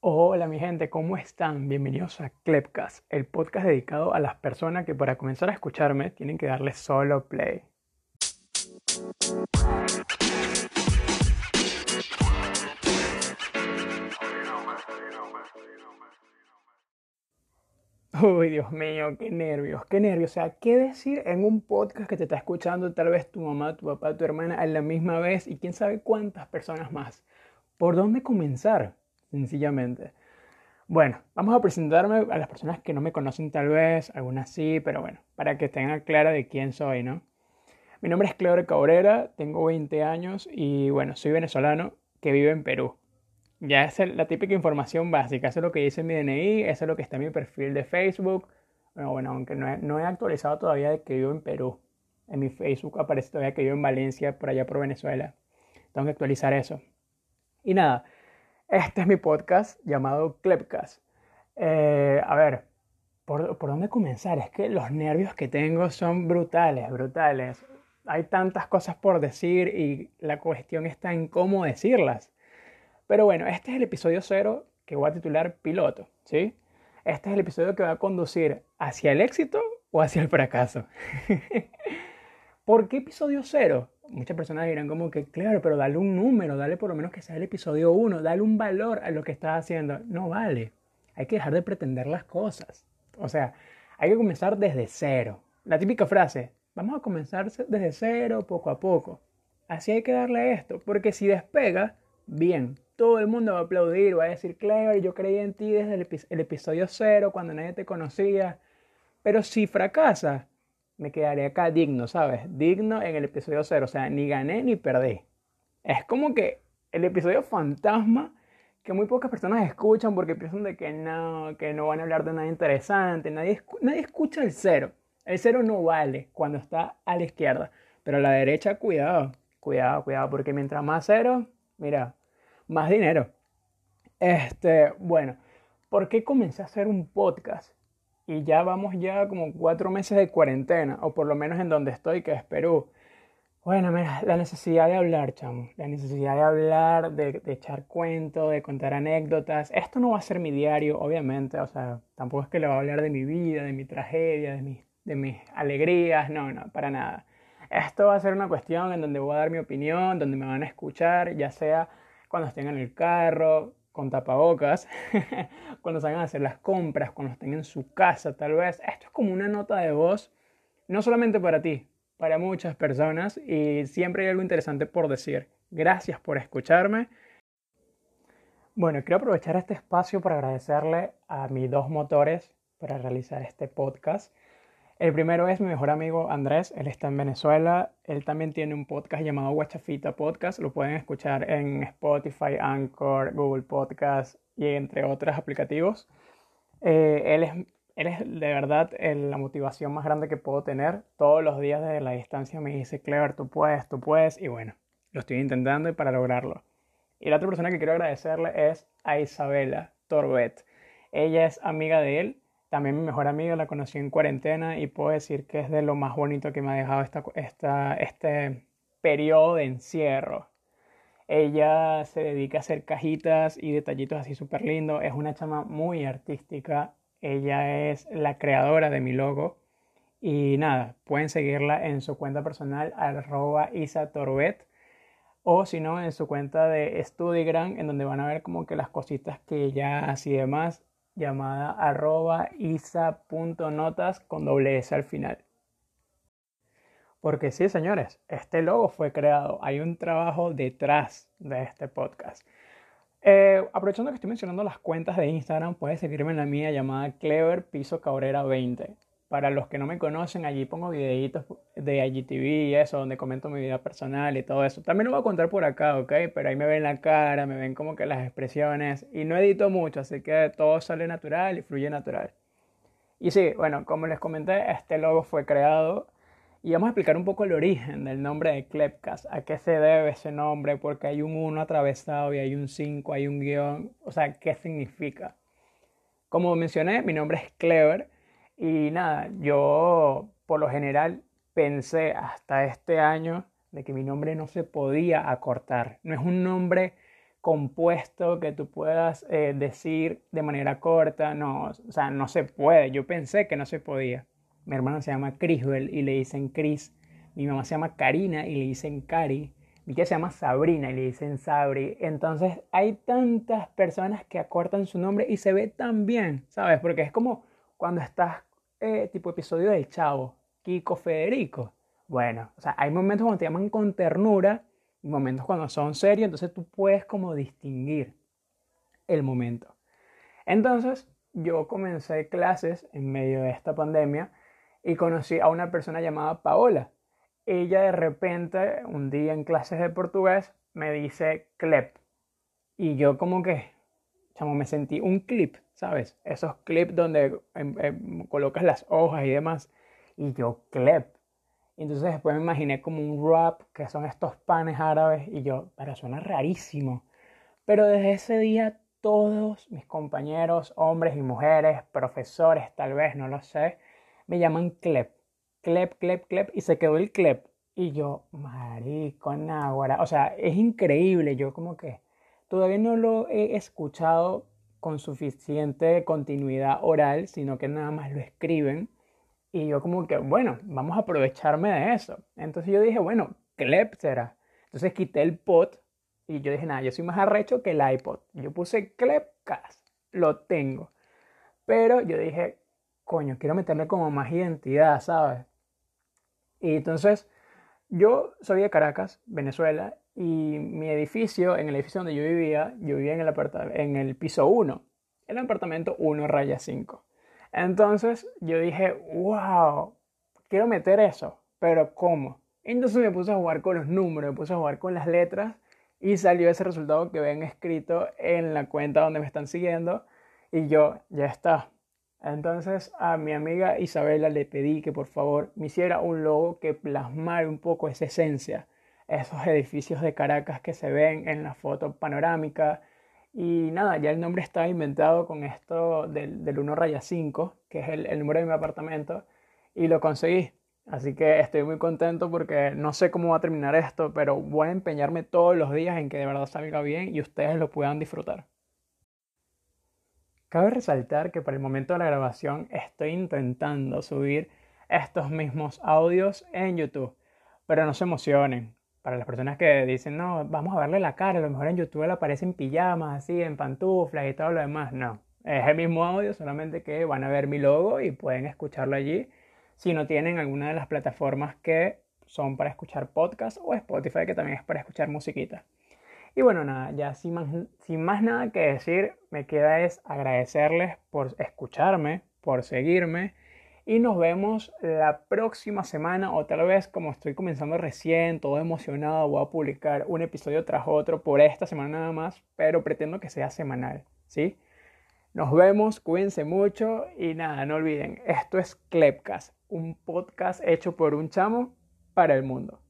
Hola mi gente, ¿cómo están? Bienvenidos a Clepcast, el podcast dedicado a las personas que para comenzar a escucharme tienen que darle solo play. Uy, Dios mío, qué nervios, qué nervios. O sea, ¿qué decir en un podcast que te está escuchando tal vez tu mamá, tu papá, tu hermana a la misma vez y quién sabe cuántas personas más? ¿Por dónde comenzar? Sencillamente. Bueno, vamos a presentarme a las personas que no me conocen tal vez, algunas sí, pero bueno, para que tengan clara de quién soy, ¿no? Mi nombre es Cleber Cabrera, tengo 20 años y bueno, soy venezolano que vive en Perú. Ya es la típica información básica, eso es lo que dice mi DNI, eso es lo que está en mi perfil de Facebook. Bueno, bueno aunque no he, no he actualizado todavía de que vivo en Perú. En mi Facebook aparece todavía que vivo en Valencia, por allá por Venezuela. Tengo que actualizar eso. Y nada, este es mi podcast llamado Clepcast. Eh, a ver, ¿por, ¿por dónde comenzar? Es que los nervios que tengo son brutales, brutales. Hay tantas cosas por decir y la cuestión está en cómo decirlas. Pero bueno, este es el episodio cero que voy a titular piloto, ¿sí? Este es el episodio que va a conducir hacia el éxito o hacia el fracaso. ¿Por qué episodio cero? Muchas personas dirán como que, claro, pero dale un número, dale por lo menos que sea el episodio uno, dale un valor a lo que estás haciendo. No vale, hay que dejar de pretender las cosas. O sea, hay que comenzar desde cero. La típica frase, vamos a comenzar desde cero, poco a poco. Así hay que darle esto, porque si despega, bien, todo el mundo va a aplaudir, va a decir, Clever, yo creí en ti desde el, episodio cero, cuando nadie te conocía. Pero si fracasa, me quedaré acá digno, ¿sabes? Digno en el episodio cero, o sea, ni gané ni perdí. Es como que el episodio fantasma que muy pocas personas escuchan porque piensan de que no, que no van a hablar de nada interesante, nadie, nadie escucha el cero. El cero no vale cuando está a la izquierda, pero a la derecha, cuidado, cuidado, cuidado, porque mientras más cero, mira, más dinero. Este, bueno, ¿por qué comencé a hacer un podcast? Y ya vamos ya como cuatro meses de cuarentena, o por lo menos en donde estoy, que es Perú. Bueno, mira, la necesidad de hablar, chamo. La necesidad de hablar, de, echar cuentos, de contar anécdotas. Esto no va a ser mi diario, obviamente. O sea, tampoco es que le voy a hablar de mi vida, de mi tragedia, de, mi, de mis alegrías. No, no, para nada. Esto va a ser una cuestión en donde voy a dar mi opinión, donde me van a escuchar, ya sea cuando estén en el carro, con tapabocas, cuando salgan a hacer las compras, cuando estén en su casa tal vez. Esto es como una nota de voz, no solamente para ti, para muchas personas y siempre hay algo interesante por decir. Gracias por escucharme. Bueno, quiero aprovechar este espacio para agradecerle a mis dos motores para realizar este podcast. El primero es mi mejor amigo Andrés, él está en Venezuela, él también tiene un podcast llamado Guachafita Podcast, lo pueden escuchar en Spotify, Anchor, Google Podcast y entre otros aplicativos. Eh, él, es, él es de verdad la motivación más grande que puedo tener. Todos los días desde la distancia me dice, Clever, tú puedes, tú puedes, y bueno, lo estoy intentando y para lograrlo. Y la otra persona que quiero agradecerle es a Isabela Torbet. Ella es amiga de él también mi mejor amiga la conocí en cuarentena y puedo decir que es de lo más bonito que me ha dejado esta, esta, este periodo de encierro. Ella se dedica a hacer cajitas y detallitos así súper lindos. Es una chama muy artística. Ella es la creadora de mi logo. Y nada, pueden seguirla en su cuenta personal, arroba isatorbet. O si no, en su cuenta de StudyGram, en donde van a ver como que las cositas que ella hace y demás llamada arroba isa.notas con doble S al final. Porque sí, señores, este logo fue creado. Hay un trabajo detrás de este podcast. Eh, aprovechando que estoy mencionando las cuentas de Instagram, puedes seguirme en la mía llamada Clever Piso Cabrera 20. Para los que no me conocen, allí pongo videitos de IGTV y eso, donde comento mi vida personal y todo eso. También lo voy a contar por acá, ¿ok? Pero ahí me ven la cara, me ven como que las expresiones y no edito mucho, así que todo sale natural y fluye natural. Y sí, bueno, como les comenté, este logo fue creado y vamos a explicar un poco el origen del nombre de Klepcast, a qué se debe ese nombre, porque hay un 1 atravesado y hay un 5, hay un guion, o sea, qué significa. Como mencioné, mi nombre es Clever y nada, yo por lo general pensé hasta este año de que mi nombre no se podía acortar. No es un nombre compuesto que tú puedas eh, decir de manera corta. No, o sea, no se puede. Yo pensé que no se podía. Mi hermano se llama Criswell y le dicen Chris. Mi mamá se llama Karina y le dicen Cari. Mi tía se llama Sabrina y le dicen Sabri. Entonces hay tantas personas que acortan su nombre y se ve tan bien, ¿sabes? Porque es como cuando estás eh, tipo episodio del Chavo, Kiko Federico. Bueno, o sea, hay momentos cuando te llaman con ternura y momentos cuando son serios, entonces tú puedes como distinguir el momento. Entonces, yo comencé clases en medio de esta pandemia y conocí a una persona llamada Paola. Ella de repente, un día en clases de portugués, me dice CLEP. Y yo como que, chamo, me sentí un clip, ¿sabes? Esos clips donde em, em, colocas las hojas y demás. Y yo, CLEP. Entonces después me imaginé como un wrap, que son estos panes árabes, y yo, pero suena rarísimo. Pero desde ese día todos mis compañeros, hombres y mujeres, profesores tal vez, no lo sé, me llaman Clep. Clep, Clep, Clep, y se quedó el Clep. Y yo, marico, náhuara. O sea, es increíble. Yo como que todavía no lo he escuchado con suficiente continuidad oral, sino que nada más lo escriben. Y yo como que, bueno, vamos a aprovecharme de eso. Entonces yo dije, bueno, Clep será. Entonces quité el pot y yo dije, nada, yo soy más arrecho que el iPod. Yo puse Clepcast, lo tengo. Pero yo dije, coño, quiero meterle como más identidad, ¿sabes? Y entonces yo soy de Caracas, Venezuela, y mi edificio, en el edificio donde yo vivía, yo vivía en el, en el piso 1, el apartamento 1 raya 5. Entonces yo dije, wow, quiero meter eso, pero ¿cómo? Entonces me puse a jugar con los números, me puse a jugar con las letras y salió ese resultado que ven escrito en la cuenta donde me están siguiendo y yo, ya está. Entonces a mi amiga Isabela le pedí que por favor me hiciera un logo que plasmara un poco esa esencia, esos edificios de Caracas que se ven en la foto panorámica, y nada, ya el nombre estaba inventado con esto del, del 1 raya 5, que es el, el número de mi apartamento, y lo conseguí. Así que estoy muy contento porque no sé cómo va a terminar esto, pero voy a empeñarme todos los días en que de verdad salga bien y ustedes lo puedan disfrutar. Cabe resaltar que para el momento de la grabación estoy intentando subir estos mismos audios en YouTube, pero no se emocionen, para las personas que dicen, no, vamos a verle la cara, a lo mejor en YouTube le aparece en pijamas, así, en pantuflas y todo lo demás. No, es el mismo audio, solamente que van a ver mi logo y pueden escucharlo allí si no tienen alguna de las plataformas que son para escuchar podcast o Spotify, que también es para escuchar musiquita. Y bueno, nada, ya sin más, sin más nada que decir, me queda es agradecerles por escucharme, por seguirme y nos vemos la próxima semana o tal vez como estoy comenzando recién, todo emocionado, voy a publicar un episodio tras otro por esta semana nada más, pero pretendo que sea semanal, ¿sí? Nos vemos, cuídense mucho y nada, no olviden, esto es Clepcast, un podcast hecho por un chamo para el mundo.